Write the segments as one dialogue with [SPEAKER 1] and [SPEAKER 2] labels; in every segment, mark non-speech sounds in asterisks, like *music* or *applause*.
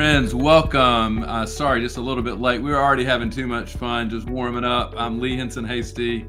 [SPEAKER 1] Friends, welcome. Uh, sorry, just a little bit late. We were already having too much fun, just warming up. I'm Lee Hinson Hasty.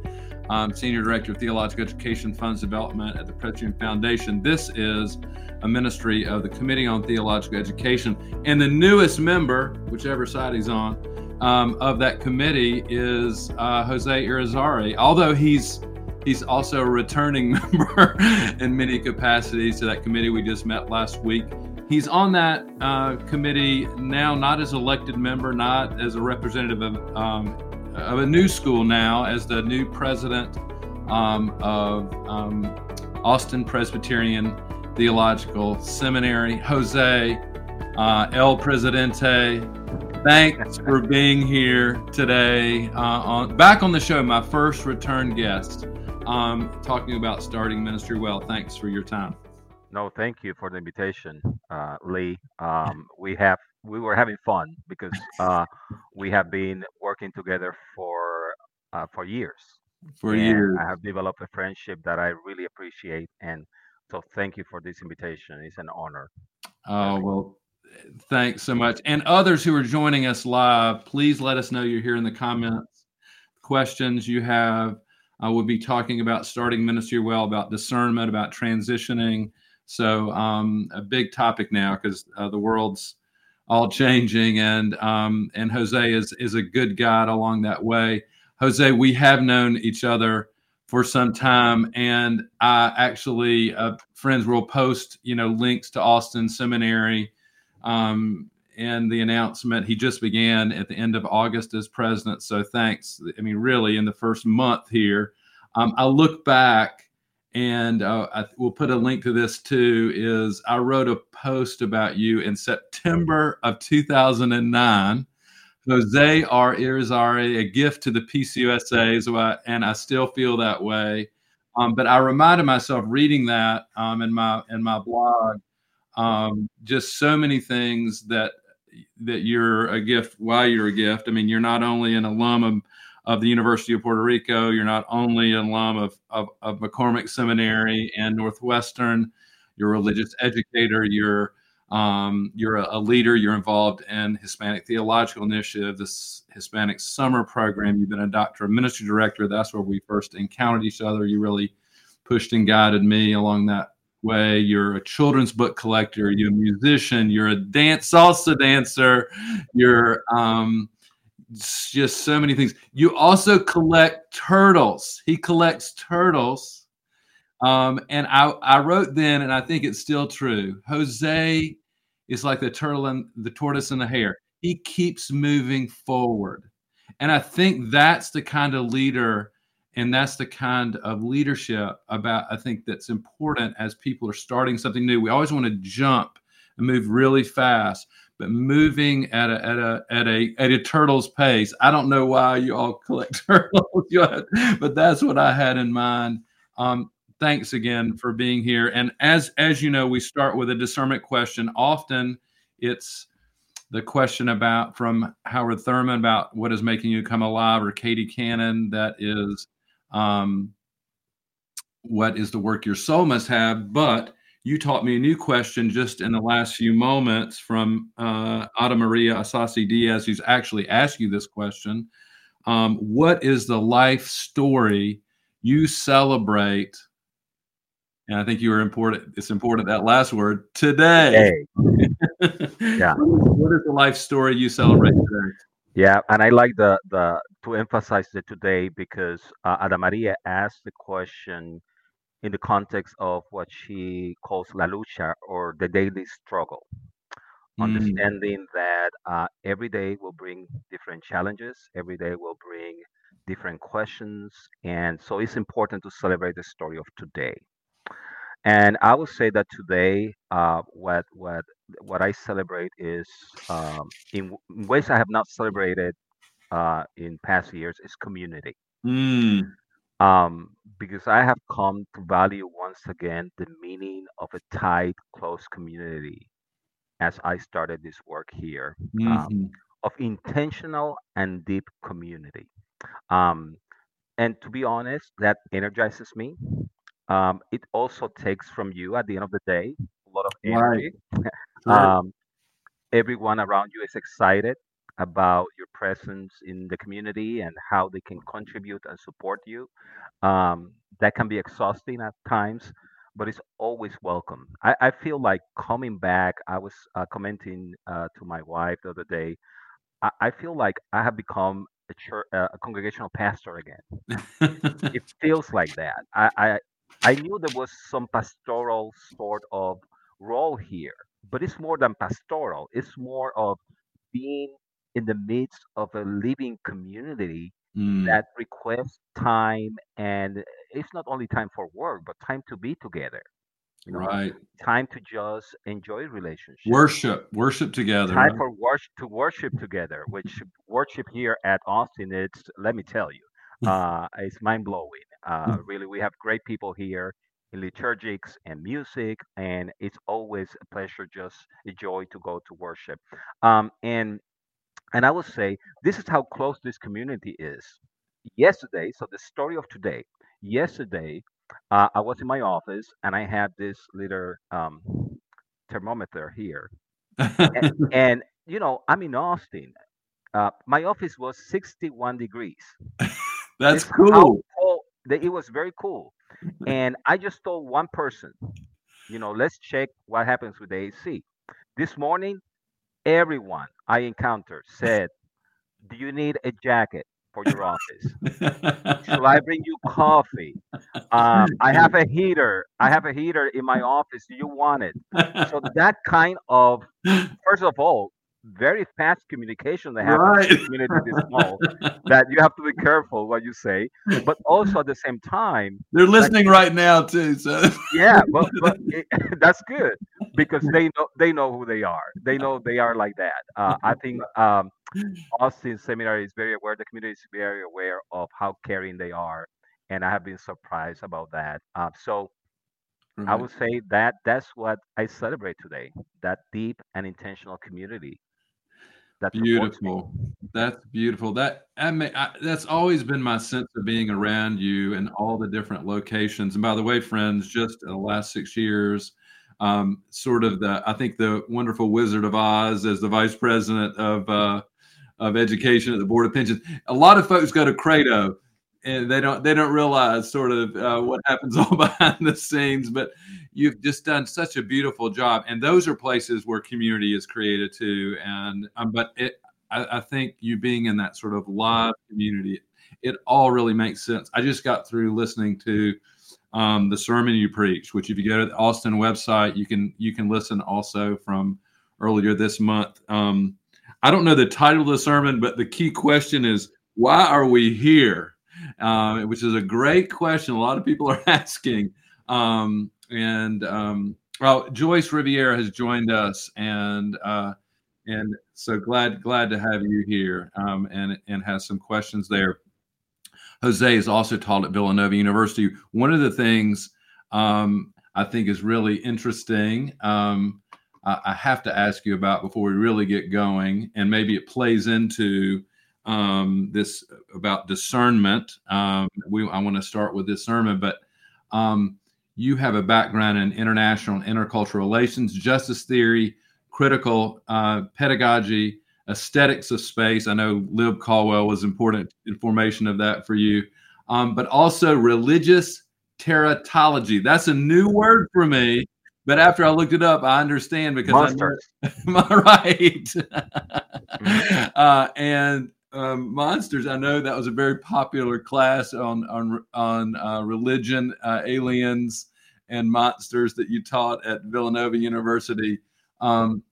[SPEAKER 1] I'm Senior Director of Theological Education Funds Development at the Presbyterian Foundation. This is a ministry of the Committee on Theological Education. And the newest member, whichever side he's on, um, of that committee is uh, Jose Irizarry. Although he's he's also a returning *laughs* member in many capacities to that committee we just met last week. He's on that uh, committee now, not as elected member, not as a representative of, um, of a new school now, as the new president um, of um, Austin Presbyterian Theological Seminary. Jose, uh, El Presidente, thanks for being here today. Uh, on back on the show, my first return guest, um, talking about starting ministry well. Thanks for your time.
[SPEAKER 2] No, thank you for the invitation, uh, Lee. Um, we have we were having fun because uh, we have been working together for uh, for years.
[SPEAKER 1] For and years,
[SPEAKER 2] I have developed a friendship that I really appreciate, and so thank you for this invitation. It's an honor.
[SPEAKER 1] Oh well, thanks so much. And others who are joining us live, please let us know you're here in the comments. Questions you have. I will be talking about starting ministry well, about discernment, about transitioning so um, a big topic now because uh, the world's all changing, and um, and Jose is is a good guide along that way. Jose, we have known each other for some time, and I actually uh, friends will post you know links to Austin Seminary. Um, and the announcement he just began at the end of August as president. So thanks. I mean, really, in the first month here, um, I look back and uh, I, we'll put a link to this too is i wrote a post about you in september of 2009 jose r irizarry a gift to the pcusa and i still feel that way. Um, but i reminded myself reading that um, in my in my blog um, just so many things that that you're a gift why you're a gift. I mean you're not only an alum of of the University of Puerto Rico. You're not only an alum of, of, of McCormick Seminary and Northwestern, you're a religious educator, you're um, you're a, a, leader, you're involved in Hispanic Theological Initiative, this Hispanic Summer Program. You've been a doctor of ministry director. That's where we first encountered each other. You really pushed and guided me along that way. You're a children's book collector, you're a musician, you're a dance salsa dancer, you're um, just so many things. You also collect turtles. He collects turtles. Um, and I, I wrote then, and I think it's still true. Jose is like the turtle and the tortoise and the hare. He keeps moving forward. And I think that's the kind of leader and that's the kind of leadership about I think that's important as people are starting something new. We always want to jump and move really fast moving at a at a at a at a turtle's pace. I don't know why you all *laughs* collect turtles, but that's what I had in mind. Um, thanks again for being here. And as as you know, we start with a discernment question. Often, it's the question about from Howard Thurman about what is making you come alive, or Katie Cannon that is um, what is the work your soul must have, but you taught me a new question just in the last few moments from uh, Ada Maria Isasi Diaz, who's actually asked you this question. Um, what is the life story you celebrate? And I think you were important. It's important that last word today.
[SPEAKER 2] today. *laughs* yeah.
[SPEAKER 1] What is the life story you celebrate today?
[SPEAKER 2] Yeah, and I like the the to emphasize the today because uh, Ada Maria asked the question in the context of what she calls la lucha or the daily struggle. Mm. Understanding that uh, every day will bring different challenges, every day will bring different questions. And so it's important to celebrate the story of today. And I would say that today, uh, what what what I celebrate is um, in ways I have not celebrated uh, in past years is community.
[SPEAKER 1] Mm
[SPEAKER 2] um, because I have come to value once again the meaning of a tight, close community as I started this work here um,
[SPEAKER 1] mm-hmm.
[SPEAKER 2] of intentional and deep community. Um, and to be honest, that energizes me. Um, it also takes from you at the end of the day a lot of energy. *laughs*
[SPEAKER 1] Right.
[SPEAKER 2] um, everyone around you is excited about your presence in the community and how they can contribute and support you. Um, that can be exhausting at times, but it's always welcome. I, I feel like coming back, I was uh, commenting uh, to my wife the other day, I, I feel like I have become a church, uh, a congregational pastor again. It *laughs* feels like that. I, I I knew there was some pastoral sort of role here, but it's more than pastoral. It's more of being in the midst of a living community
[SPEAKER 1] Mm,
[SPEAKER 2] that requests time, and it's not only time for work, but time to be together. You know,
[SPEAKER 1] right.
[SPEAKER 2] time to just enjoy relationship
[SPEAKER 1] Worship, worship together,
[SPEAKER 2] time
[SPEAKER 1] right?
[SPEAKER 2] for worship to worship together which worship here at austin it's let me tell you *laughs* uh it's mind-blowing uh *laughs* really we have great people here in liturgics and music and it's always a pleasure just a joy to go to worship um and and i will say this is how close this community is yesterday so the story of today yesterday uh, i was in my office and i had this little um thermometer here and, *laughs* and you know, I'm in Austin. Uh, my office was 61 degrees. *laughs*
[SPEAKER 1] That's
[SPEAKER 2] This
[SPEAKER 1] cool.
[SPEAKER 2] cold. It was very cool. And I just told one person, you know, let's check what happens with the AC. This morning, everyone I encountered said, "Do you need a jacket for your office? Shall I bring you coffee? Uh, I have a heater. I have a heater in my office. Do you want it?" So that kind of first of all, very fast communication that happens
[SPEAKER 1] Right.
[SPEAKER 2] in community this small *laughs* that you have to be careful what you say, but also at the same time,
[SPEAKER 1] They're
[SPEAKER 2] like
[SPEAKER 1] listening right now too. So
[SPEAKER 2] yeah, but but *laughs* it, *laughs* that's good because they know they know who they are. They know they are like that. Uh, I think um, Austin Seminary is very aware. The community is very aware of how caring they are, and I have been surprised about that. Uh, so I would say that that's what I celebrate today. That deep and intentional community that supports me.
[SPEAKER 1] Beautiful. That's beautiful. That I mean, I, that's always been my sense of being around you and all the different locations. And by the way, friends, just in the last six years, um, sort of the I think the wonderful Wizard of Oz as the vice president of uh, of education at the Board of Pensions. A lot of folks go to Credo and they don't they don't realize sort of uh, what happens *laughs* all behind the scenes. But you've just done such a beautiful job, and those are places where community is created too. And um, but it, I, I think you being in that sort of live community, it all really makes sense. I just got through listening to um, the sermon you preached, which if you go to the Austin website, you can you can listen also from earlier this month. Um, I don't know the title of the sermon, but the key question is why are we here? Um, which is a great question. A lot of people are *laughs* asking. Um, and um, well, Joyce Rivera has joined us, and uh, and so glad glad to have you here, um, and and has some questions there. Jose is also taught at Villanova University. One of the things um, I think is really interesting. Um, I, I have to ask you about before we really get going, and maybe it plays into um, this about discernment. Um, we I want to start with discernment, but um, you have a background in international and intercultural relations, justice theory, critical uh, pedagogy, aesthetics of space. I know Lib Caldwell was important information of that for you, um, but also religious teratology. That's a new word for me. But after I looked it up, I understand because I know.
[SPEAKER 2] Monsters. *laughs*
[SPEAKER 1] Am right? *laughs* *laughs* Uh, and um, monsters. I know that was a very popular class on on on uh, religion, uh, aliens, and monsters that you taught at Villanova University. Um,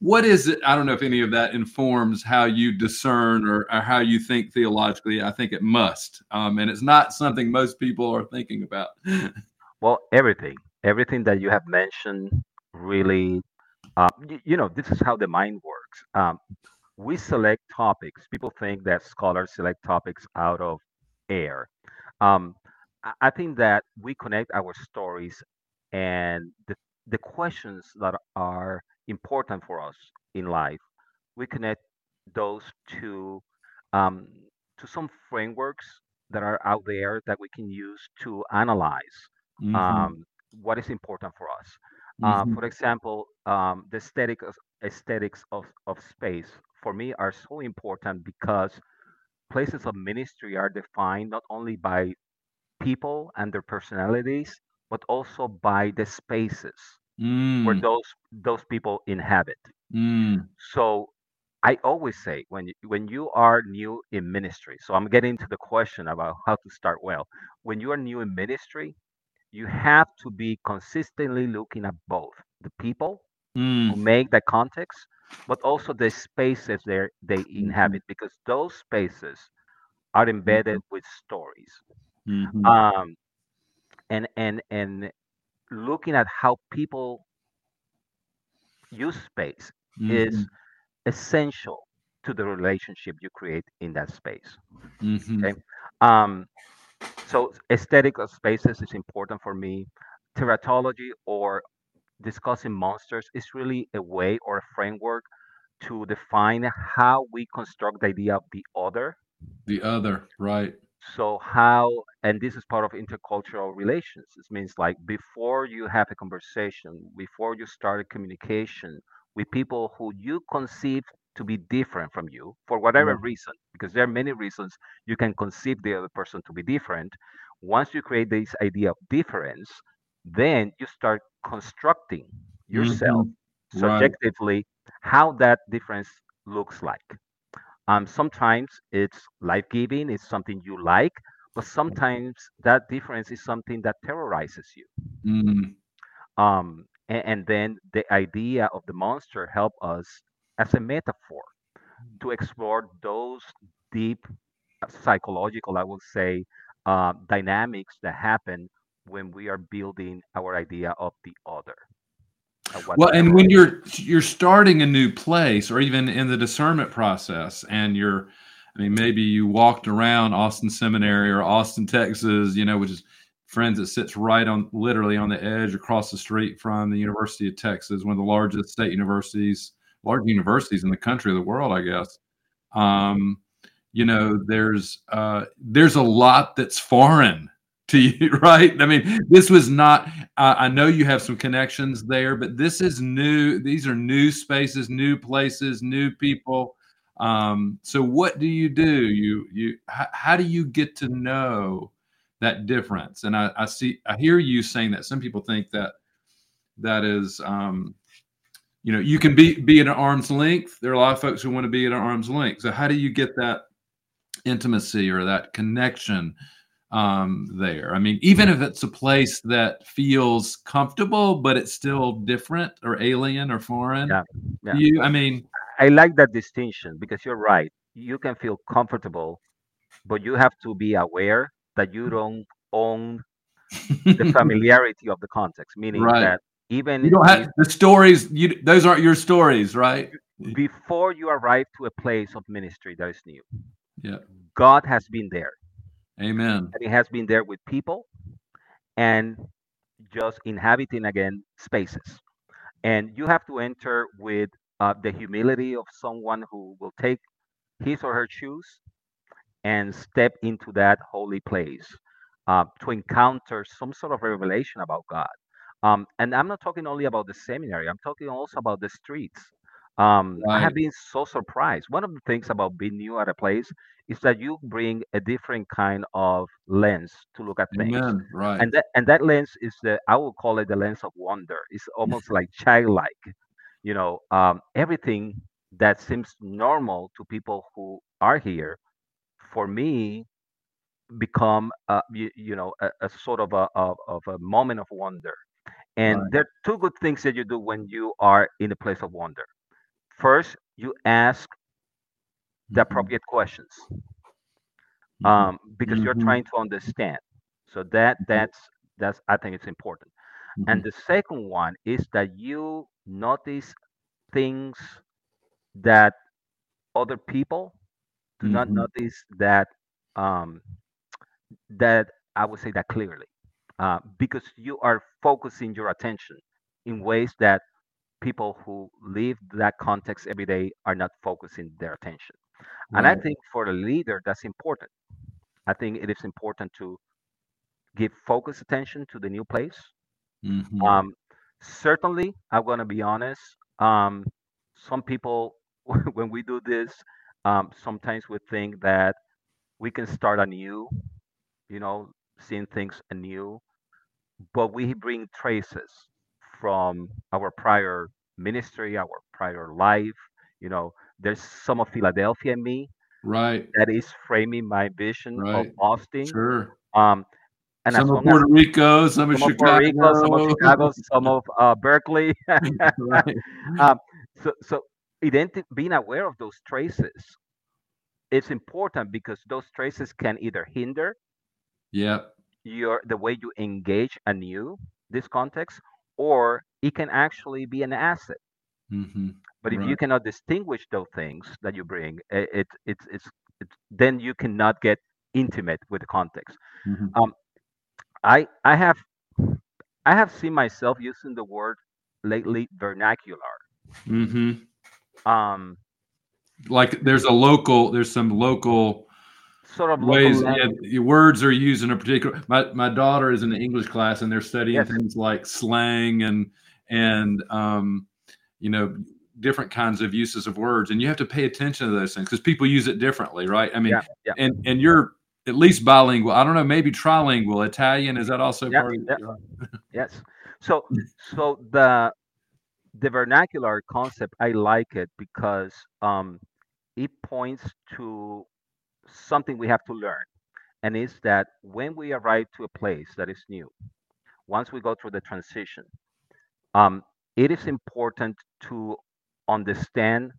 [SPEAKER 1] what is it? I don't know if any of that informs how you discern or, or how you think theologically. I think it must, um, and it's not something most people are thinking about. *laughs*
[SPEAKER 2] Well, everything, everything that you have mentioned, really, uh, y- you know, this is how the mind works. We select topics. People think that scholars select topics out of air. Um, I think that we connect our stories and the, the questions that are important for us in life. We connect those to um, to some frameworks that are out there that we can use to analyze
[SPEAKER 1] hmm
[SPEAKER 2] um, what is important for us. Uh,
[SPEAKER 1] hmm
[SPEAKER 2] for example, um, the aesthetic aesthetics of, of space for me are so important because places of ministry are defined not only by people and their personalities, but also by the spaces where
[SPEAKER 1] Mm,
[SPEAKER 2] those those people inhabit.
[SPEAKER 1] mm,
[SPEAKER 2] So I always say when you, when you are new in ministry, so I'm getting to the question about how to start well. When you are new in ministry, you have to be consistently looking at both the people who
[SPEAKER 1] mm,
[SPEAKER 2] make the context, but also the spaces they they
[SPEAKER 1] mhm,
[SPEAKER 2] inhabit, because those spaces are embedded
[SPEAKER 1] mhm,
[SPEAKER 2] with stories.
[SPEAKER 1] mhm,
[SPEAKER 2] Um, and and and looking at how people use space is
[SPEAKER 1] mhm,
[SPEAKER 2] essential to the relationship you create in that space.
[SPEAKER 1] mhm,
[SPEAKER 2] Okay. Um, so aesthetic of spaces is important for me. Teratology or discussing monsters is really a way or a framework to define how we construct the idea of the other.
[SPEAKER 1] The other, right.
[SPEAKER 2] So how, and this is part of intercultural relations. This means like before you have a conversation, before you start a communication with people who you conceive to be different from you for whatever
[SPEAKER 1] Right.
[SPEAKER 2] reason, because there are many reasons you can conceive the other person to be different. Once you create this idea of difference, then you start constructing yourself
[SPEAKER 1] Mhm, right.
[SPEAKER 2] subjectively how that difference looks like. Um, sometimes it's life giving, it's something you like, but sometimes that difference is something that terrorizes you.
[SPEAKER 1] Mm,
[SPEAKER 2] Um, and, and then the idea of the monster help us as a metaphor to explore those deep psychological, I would say, uh, dynamics that happen when we are building our idea of the other
[SPEAKER 1] Well, and when you're you're starting a new place or even in the discernment process and you're I mean, maybe you walked around Austin Seminary or Austin, Texas, you know, which is friends that sits right on literally on the edge across the street from the University of Texas, one of the largest state universities, large universities in the country, of the world, I guess. Um, you know, there's uh, there's a lot that's foreign to you, *laughs* right? I mean, this was not. Uh, I know you have some connections there, but this is new. These are new spaces, new places, new people. Um, so, what do you do? You you how, how do you get to know that difference? And I, I see, I hear you saying that some people think that that is um, you know you can be be at an arm's length there are a lot of folks who want to be at an arm's length so how do you get that intimacy or that connection um, there. I mean, even if it's a place that feels comfortable, but it's still different or alien or foreign
[SPEAKER 2] Yeah, yeah.
[SPEAKER 1] you. I mean,
[SPEAKER 2] I like that distinction because you're right. You can feel comfortable but you have to be aware that you don't own the *laughs* familiarity of the context, meaning
[SPEAKER 1] right.
[SPEAKER 2] that
[SPEAKER 1] You
[SPEAKER 2] even
[SPEAKER 1] don't
[SPEAKER 2] if
[SPEAKER 1] have the stories. You those aren't your stories, right?
[SPEAKER 2] before you arrive to a place of ministry that is new,
[SPEAKER 1] Yeah.
[SPEAKER 2] God has been there,
[SPEAKER 1] Amen.
[SPEAKER 2] and He has been there with people and just inhabiting again spaces. And you have to enter with uh, the humility of someone who will take his or her shoes and step into that holy place uh, to encounter some sort of revelation about God. Um, and I'm not talking only about the seminary, I'm talking also about the streets. Um, I have been so surprised. One of the things about being new at a place is that you bring a different kind of lens to look at things.
[SPEAKER 1] Amen. Right.
[SPEAKER 2] And that, and that lens is the, I would call it the lens of wonder. It's almost *laughs* like childlike. You know, um, everything that seems normal to people who are here for me become uh, you, you know a, a sort of a of, of a moment of wonder and
[SPEAKER 1] Right.
[SPEAKER 2] there are two good things that you do when you are in a place of wonder first you ask the
[SPEAKER 1] hmm
[SPEAKER 2] appropriate questions
[SPEAKER 1] hmm
[SPEAKER 2] um, because you're
[SPEAKER 1] hmm
[SPEAKER 2] trying to understand. So that that's that's i think it's important. And the second one is that you notice things that other people do not
[SPEAKER 1] hmm
[SPEAKER 2] notice that um, that I would say that clearly, uh, because you are focusing your attention in ways that people who live that context every day are not focusing their attention. And I think for a leader, that's important. I think it is important to give focused attention to the new place,
[SPEAKER 1] hmm
[SPEAKER 2] um, certainly, I'm gonna be honest. Um, some people, *laughs* when we do this, um, sometimes we think that we can start anew, you know, seeing things anew, but we bring traces from our prior ministry, our prior life. You know, there's some of Philadelphia in me
[SPEAKER 1] Right.
[SPEAKER 2] that is framing my vision of Austin.
[SPEAKER 1] Sure.
[SPEAKER 2] Um, and
[SPEAKER 1] Some of
[SPEAKER 2] long as
[SPEAKER 1] Puerto Rico, some of
[SPEAKER 2] some of Puerto Rico, some of
[SPEAKER 1] Chicago.
[SPEAKER 2] Chicago, some of uh, Berkeley. *laughs*
[SPEAKER 1] right.
[SPEAKER 2] um, so, so identi- being aware of those traces it's important because those traces can either hinder
[SPEAKER 1] Yep.
[SPEAKER 2] your the way you engage anew this context, or it can actually be an asset.
[SPEAKER 1] Hmm
[SPEAKER 2] But if you cannot distinguish those things that you bring, it, it it's it's it's then you cannot get intimate with the context.
[SPEAKER 1] hmm
[SPEAKER 2] Um, I I have I have seen myself using the word lately vernacular.
[SPEAKER 1] hmm
[SPEAKER 2] Um,
[SPEAKER 1] Like there's a local, there's some local
[SPEAKER 2] sort of
[SPEAKER 1] ways yeah, words are used in a particular my, my daughter is in the english class and they're studying
[SPEAKER 2] Yes.
[SPEAKER 1] things like slang and and um you know different kinds of uses of words and you have to pay attention to those things because people use it differently right i mean
[SPEAKER 2] Yeah, yeah.
[SPEAKER 1] and and you're at least bilingual i don't know maybe trilingual italian is that also
[SPEAKER 2] Yeah,
[SPEAKER 1] part of. *laughs*
[SPEAKER 2] Yes. So so the the vernacular concept I like it because um, it points to something we have to learn, and is that when we arrive to a place that is new, once we go through the transition, um, it is important to understand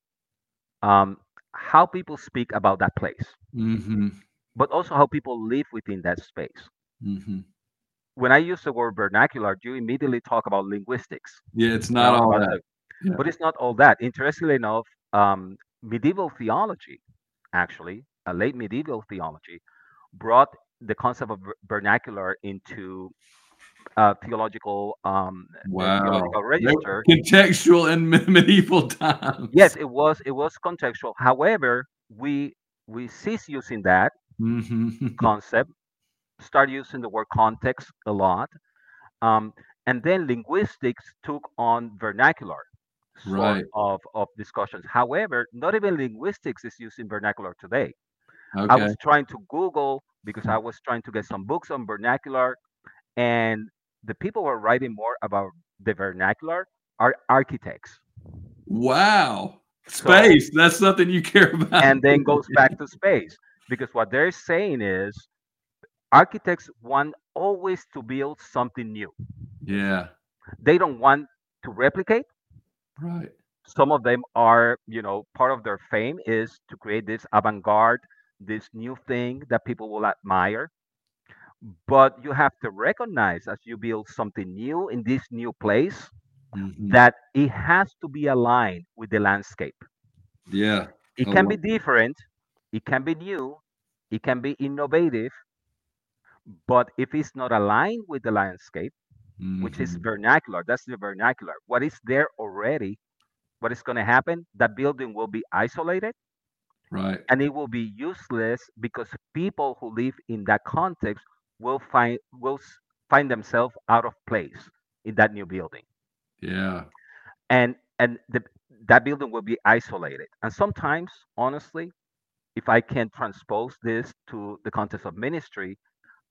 [SPEAKER 2] um, how people speak about that place,
[SPEAKER 1] hmm
[SPEAKER 2] but also how people live within that space.
[SPEAKER 1] hmm
[SPEAKER 2] When I use the word vernacular, you immediately talk about linguistics.
[SPEAKER 1] yeah it's not all that Yeah.
[SPEAKER 2] but it's not all that. Interestingly enough, um, medieval theology, actually, a late medieval theology, brought the concept of vernacular into uh, theological um,
[SPEAKER 1] wow
[SPEAKER 2] theological register.
[SPEAKER 1] contextual in medieval times
[SPEAKER 2] Yes, it was it was contextual. However, we we cease using that
[SPEAKER 1] hmm *laughs*
[SPEAKER 2] concept, start using the word context a lot, um, and then linguistics took on vernacular sort
[SPEAKER 1] Right.
[SPEAKER 2] of, of discussions. However, not even linguistics is using vernacular today. I was trying to Google because I was trying to get some books on vernacular, and the people who are writing more about the vernacular are architects.
[SPEAKER 1] Wow.
[SPEAKER 2] So-
[SPEAKER 1] Space. That's something you care about.
[SPEAKER 2] and then goes *laughs* back to space because what they're saying is architects want always to build something new
[SPEAKER 1] Yeah.
[SPEAKER 2] they don't want to replicate
[SPEAKER 1] Right.
[SPEAKER 2] some of them are you know part of their fame is to create this avant-garde this new thing that people will admire but you have to recognize as you build something new in this new place
[SPEAKER 1] Mhm.
[SPEAKER 2] that it has to be aligned with the landscape
[SPEAKER 1] Yeah.
[SPEAKER 2] It can be different, it can be new, it can be innovative, but if it's not aligned with the landscape, which is
[SPEAKER 1] Mhm.
[SPEAKER 2] vernacular, that's the vernacular. What is there already, what is going to happen? That building will be isolated
[SPEAKER 1] right.
[SPEAKER 2] and it will be useless because people who live in that context will find will find themselves out of place in that new building.
[SPEAKER 1] Yeah.
[SPEAKER 2] and and the, that building will be isolated and sometimes honestly if i can transpose this to the context of ministry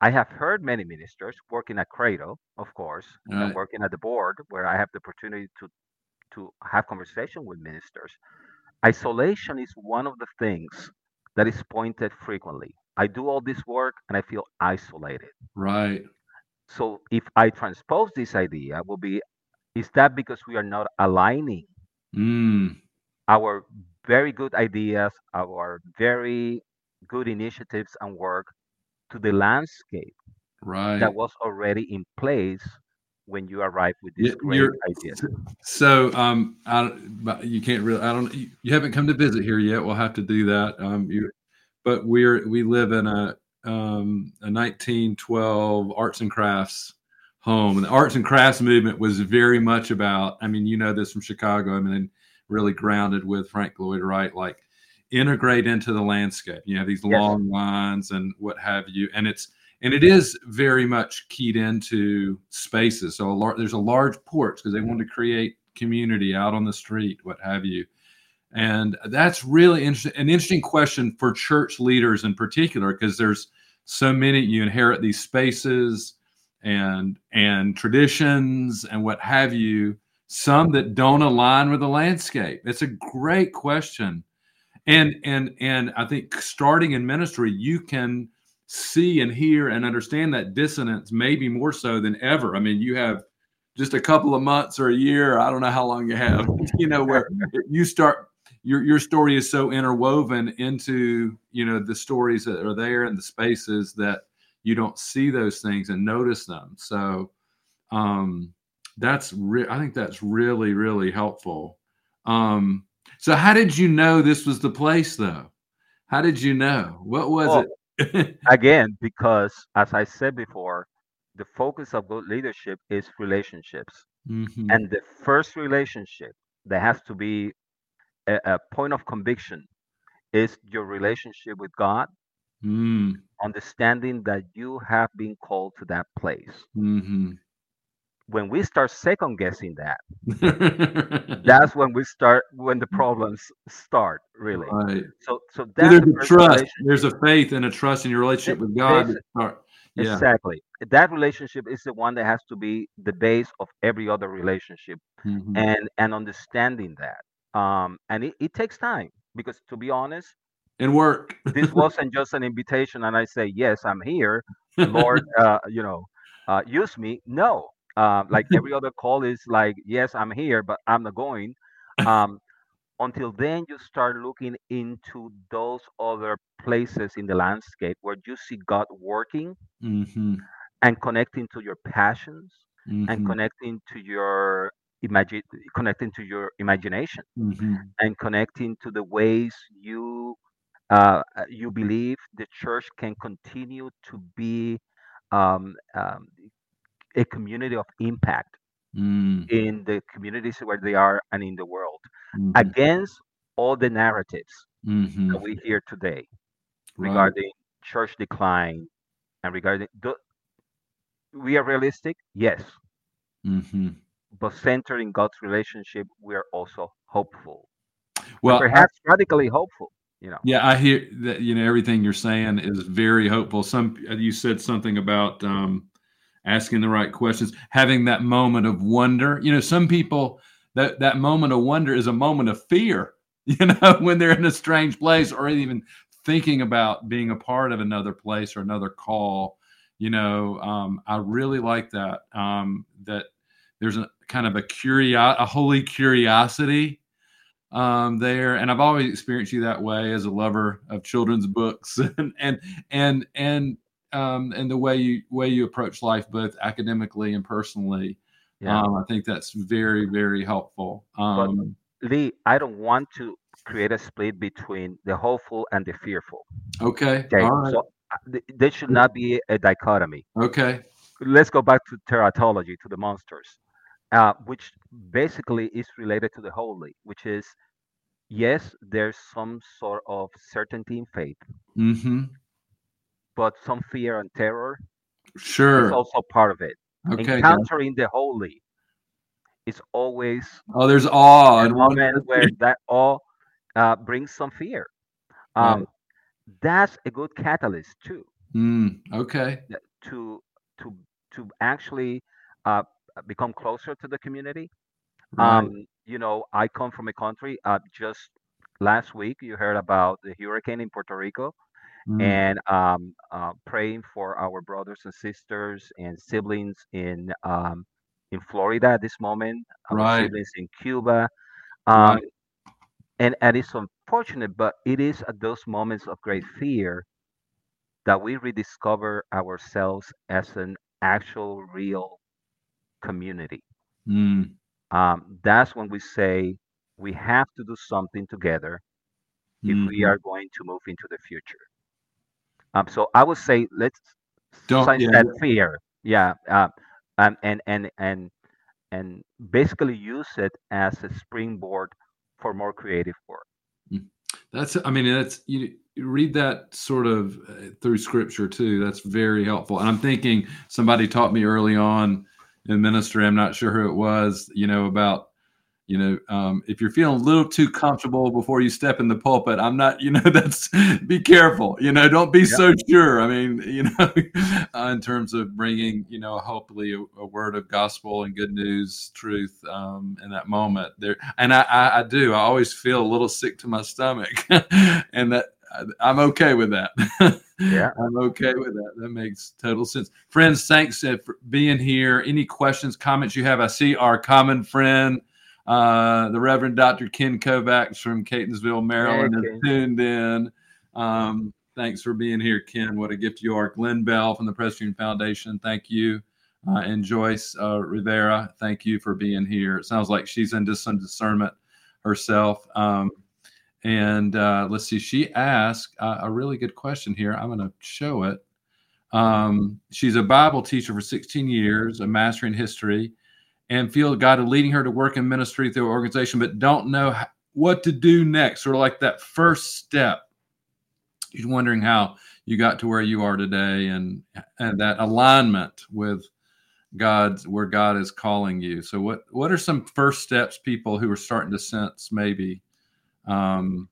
[SPEAKER 2] i have heard many ministers working at Credo, of course and working at the board where i have the opportunity to to have conversation with ministers isolation is one of the things that is pointed frequently i do all this work and i feel isolated
[SPEAKER 1] Right.
[SPEAKER 2] so if i transpose this idea will be is that because we are not aligning
[SPEAKER 1] Mm.
[SPEAKER 2] our very good ideas, our very good initiatives and work to the landscape
[SPEAKER 1] Right.
[SPEAKER 2] that was already in place when you arrived with
[SPEAKER 1] Yeah,
[SPEAKER 2] great
[SPEAKER 1] you're-
[SPEAKER 2] ideas.
[SPEAKER 1] So, um, I, you can't really. I don't. You, you haven't come to visit here yet. We'll have to do that. Um, you, but we're we live in a um a 1912 arts and crafts home, and the arts and crafts movement was very much about. I mean, you know this from Chicago. I mean, really grounded with Frank Lloyd Wright, like integrate into the landscape. You have these
[SPEAKER 2] Yes.
[SPEAKER 1] long lines and what have you, and it's and it is very much keyed into spaces. So a lar- there's a large porch because they want to create community out on the street, what have you. And that's really interesting, an interesting question for church leaders in particular, because there's so many you inherit these spaces and and traditions and what have you some that don't align with the landscape. It's a great question. And and and i think starting in ministry you can see and hear and understand that dissonance maybe more so than ever. I mean you have just a couple of months or a year i don't know how long you have *laughs* you know where *laughs* you start your your story is so interwoven into you know the stories that are there and the spaces that you don't see those things and notice them. So um that's re- i think that's really really helpful. Um so how did you know this was the place though? How did you know? What was well,
[SPEAKER 2] it? *laughs* again because as i said before the focus of good leadership is relationships. Mm-hmm. and the first relationship that has to be a, a point of conviction is your relationship with God, mm. understanding that you have been called to that place. Mm-hmm. When we start second guessing that, *laughs* that's when we start when the problems start really.
[SPEAKER 1] Right.
[SPEAKER 2] So, so that's
[SPEAKER 1] there's a trust. There's a faith and a trust in your relationship with God.
[SPEAKER 2] Yeah. Exactly. That relationship is the one that has to be the base of every other relationship, mm-hmm. and and understanding that um, and it, it takes time because to be honest
[SPEAKER 1] and work
[SPEAKER 2] this *laughs* wasn't just an invitation and i say yes i'm here lord *laughs* uh, you know uh, use me no uh, like every other call is like yes i'm here but i'm not going um, until then you start looking into those other places in the landscape where you see god working mm-hmm. and connecting to your passions mm-hmm. and connecting to your imagine connecting to your imagination mm-hmm. and connecting to the ways you uh, uh, you believe the church can continue to be um, um, a community of impact mm. in the communities where they are and in the world mm-hmm. against all the narratives mm-hmm. that we hear today right. regarding church decline and regarding the, we are realistic yes mm-hmm but centered in God's relationship, we are also hopeful. Well, and perhaps I, radically hopeful. You know.
[SPEAKER 1] Yeah, I hear that. You know, everything you're saying is very hopeful. Some you said something about um, asking the right questions, having that moment of wonder. You know, some people that that moment of wonder is a moment of fear. *laughs* You know, when they're in a strange place or even thinking about being a part of another place or another call. You know, um, I really like that. Um, that there's a kind of a curio- a holy curiosity um, there, and I've always experienced you that way as a lover of children's books, *laughs* and and and and um, and the way you way you approach life, both academically and personally. Yeah. Um, I think that's very very helpful. Um,
[SPEAKER 2] but Lee, I don't want to create a split between the hopeful and the fearful.
[SPEAKER 1] Okay. okay. All right. So
[SPEAKER 2] uh, there should not be a dichotomy.
[SPEAKER 1] Okay.
[SPEAKER 2] Let's go back to teratology, to the monsters uh, which basically is related to the holy, which is yes, there's some sort of certainty in faith, mm-hmm. but some fear and terror.
[SPEAKER 1] Sure,
[SPEAKER 2] is also part of it. Okay, encountering yeah. the holy is always
[SPEAKER 1] oh, there's awe
[SPEAKER 2] a moment where that awe uh, brings some fear. Um, right. That's a good catalyst too.
[SPEAKER 1] Mm, okay.
[SPEAKER 2] To to to actually uh, become closer to the community. Right. Um, you know, I come from a country. Uh, just last week, you heard about the hurricane in Puerto Rico, mm. and um, uh, praying for our brothers and sisters and siblings in um, in Florida at this moment. Our right. siblings in Cuba. Um, right. And and it's unfortunate, but it is at those moments of great fear that we rediscover ourselves as an actual, real community. Mm. Um, that's when we say we have to do something together if mm-hmm. we are going to move into the future. Um, so I would say let's Don't, yeah. that fear, yeah, uh, um, and and and and basically use it as a springboard for more creative work.
[SPEAKER 1] Mm. That's, I mean, that's, you, you read that sort of uh, through scripture too. That's very helpful. And I'm thinking somebody taught me early on in ministry, I'm not sure who it was, you know, about you know um, if you're feeling a little too comfortable before you step in the pulpit i'm not you know *laughs* that's be careful you know don't be yep. so sure i mean *laughs* you know uh, in terms of bringing you know hopefully a, a word of gospel and good news truth um, in that moment there and I, I, I do i always feel a little sick to my stomach *laughs* and that i'm okay with that *laughs*
[SPEAKER 2] yeah
[SPEAKER 1] i'm okay with that that makes total sense friends thanks uh, for being here any questions comments you have i see our common friend uh, the Reverend Dr. Ken Kovacs from Catonsville, Maryland, hey, is tuned in. Um, thanks for being here, Ken. What a gift you are. Glenn Bell from the Presbyterian Foundation, thank you. Uh, and Joyce uh, Rivera, thank you for being here. It sounds like she's into some discernment herself. Um, and uh, let's see, she asked a really good question here. I'm going to show it. Um, she's a Bible teacher for 16 years, a master in history and feel God is leading her to work in ministry through organization, but don't know what to do next, sort of like that first step. She's wondering how you got to where you are today and and that alignment with God's where God is calling you. So what what are some first steps people who are starting to sense maybe? Um,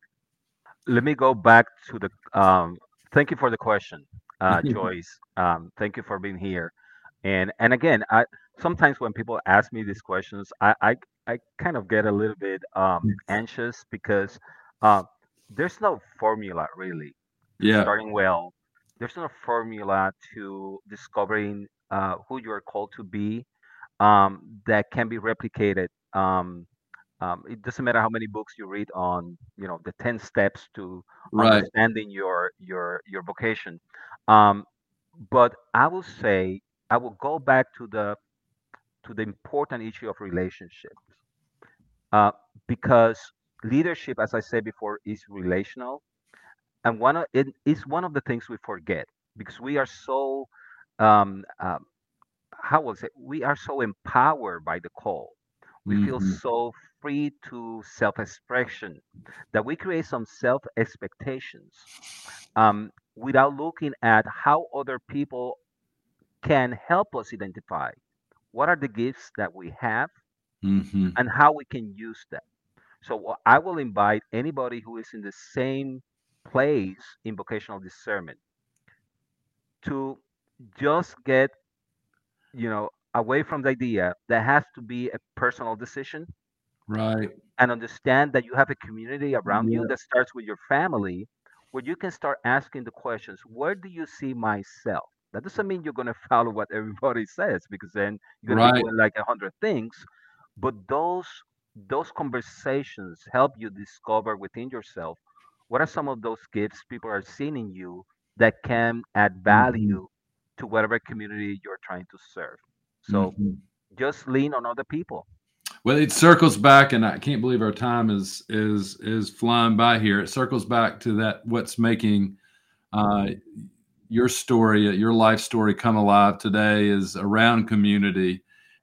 [SPEAKER 2] Let me go back to the um, thank you for the question, uh, *laughs* Joyce. Um, thank you for being here. And and again, I sometimes when people ask me these questions, I I, I kind of get a little bit um, anxious because uh, there's no formula really.
[SPEAKER 1] Yeah.
[SPEAKER 2] Starting well, there's no formula to discovering uh, who you are called to be um, that can be replicated. Um, um, it doesn't matter how many books you read on, you know, the ten steps to
[SPEAKER 1] right.
[SPEAKER 2] understanding your your your vocation. Um, but I will say I will go back to the to the important issue of relationships uh, because leadership, as I said before, is relational, and one of it is one of the things we forget because we are so um, um, how was it? We are so empowered by the call. We mm-hmm. feel so free to self-expression that we create some self-expectations um, without looking at how other people can help us identify what are the gifts that we have
[SPEAKER 1] mm-hmm.
[SPEAKER 2] and how we can use them. So I will invite anybody who is in the same place in vocational discernment to just get, you know, away from the idea that has to be a personal decision.
[SPEAKER 1] Right.
[SPEAKER 2] And understand that you have a community around yeah. you that starts with your family where you can start asking the questions where do you see myself? That doesn't mean you're going *laughs* to follow what everybody says because then you're going right. to doing like a hundred things. But those those conversations help you discover within yourself what are some of those gifts people are seeing in you that can add mm-hmm. value mm-hmm. to whatever community you're trying to serve. So mm-hmm. just lean on other people.
[SPEAKER 1] Well, it circles back, and I can't believe our time is is is flying by here. It circles back to that what's making uh, your story, your life story come alive today is around community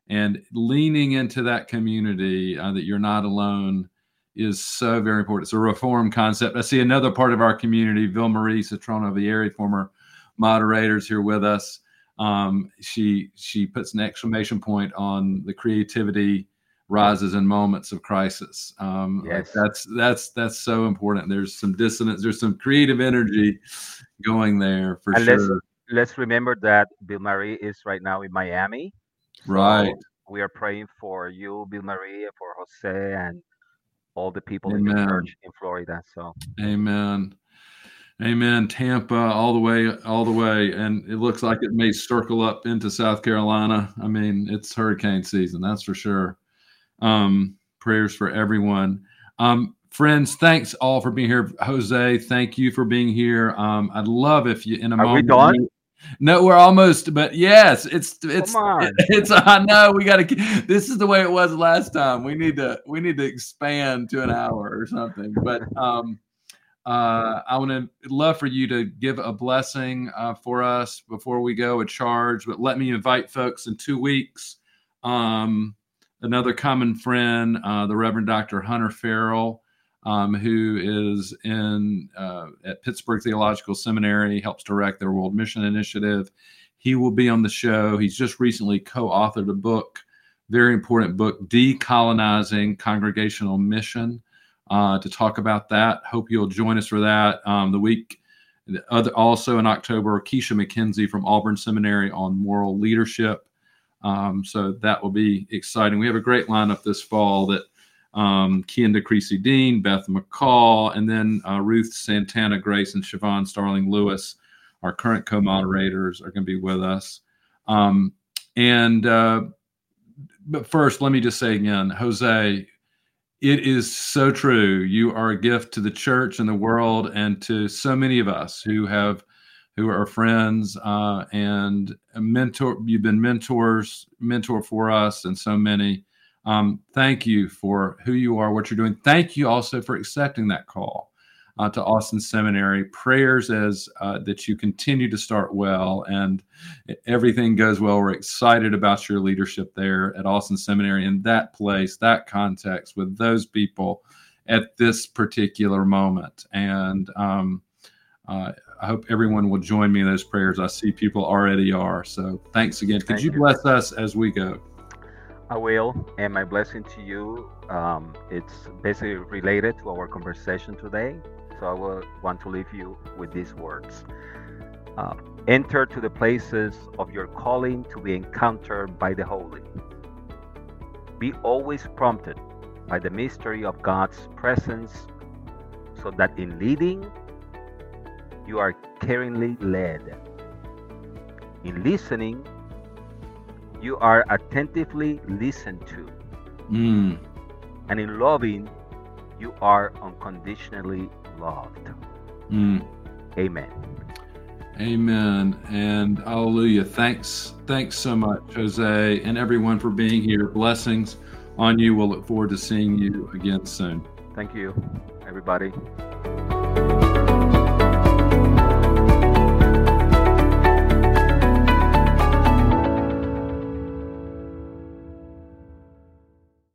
[SPEAKER 1] and leaning into that community uh, that you're not alone is so very important. It's a reform concept. I see another part of our community, Vilmarie Cintrón-Olivieri, former moderators here with us. Um, she she puts an exclamation point on the creativity rises in moments of crisis. Um, yes. that's that's that's so important. There's some dissonance. There's some creative energy going there for
[SPEAKER 2] and
[SPEAKER 1] sure.
[SPEAKER 2] Let's, let's remember that Vilmarie is right now in Miami.
[SPEAKER 1] So right.
[SPEAKER 2] We are praying for you, Vilmarie, for Jose, and all the people Amen. in the church in Florida. So.
[SPEAKER 1] Amen. Amen. Tampa, all the way, all the way, and it looks like it may circle up into South Carolina. I mean, it's hurricane season, that's for sure. Um, prayers for everyone. Um, friends, thanks all for being here. Jose, thank you for being here. Um, I'd love if you in a
[SPEAKER 2] Are
[SPEAKER 1] moment.
[SPEAKER 2] we done?
[SPEAKER 1] No, we're almost, but yes, it's it's *laughs* it's. I know we got to. This is the way it was last time. We need to we need to expand to an hour or something. But um, uh, I want to love for you to give a blessing uh, for us before we go a charge. But let me invite folks in two weeks. Um, another common friend, uh, the Reverend Dr. Hunter Farrell um, who is in uh, at Pittsburgh Theological Seminary, helps direct their World Mission Initiative. He will be on the show. He's just recently co-authored a book, very important book, Decolonizing Congregational Mission, uh, to talk about that. Hope you'll join us for that um, the week. The other, also in October, Keisha McKenzie from Auburn Seminary on moral leadership. Um, so that will be exciting. We have a great lineup this fall that um, Kenda Creasy Dean, Beth McCall, and then uh, Ruth Santana Grace and Shavon Starling Louis, our current co moderators, are going to be with us. Um, and, uh, but first, let me just say again, Jose, it is so true. You are a gift to the church and the world and to so many of us who have who are friends uh, and mentor. You've been mentors, mentor for us, and so many. Um, thank you for who you are, what you're doing. Thank you also for accepting that call uh, to Austin Seminary. Prayers as uh, that you continue to start well and everything goes well. We're excited about your leadership there at Austin Seminary in that place, that context, with those people at this particular moment. And um, uh, I hope everyone will join me in those prayers. I see people already are. So thanks again. Could Thank you, you bless us as we go?
[SPEAKER 2] I will. And my blessing to you, um, it's basically related to our conversation today. So I will want to leave you with these words. Uh, enter to the places of your calling to be encountered by the holy. Be always prompted by the mystery of God's presence so that in leading, you are caringly led. In listening, you are attentively listened to. Mm. And in loving, you are unconditionally loved. Mm. Amen.
[SPEAKER 1] Amen and hallelujah. Thanks, thanks so much, Jose, and everyone for being here. Blessings on you. We'll look forward to seeing you again soon.
[SPEAKER 2] Thank you, everybody.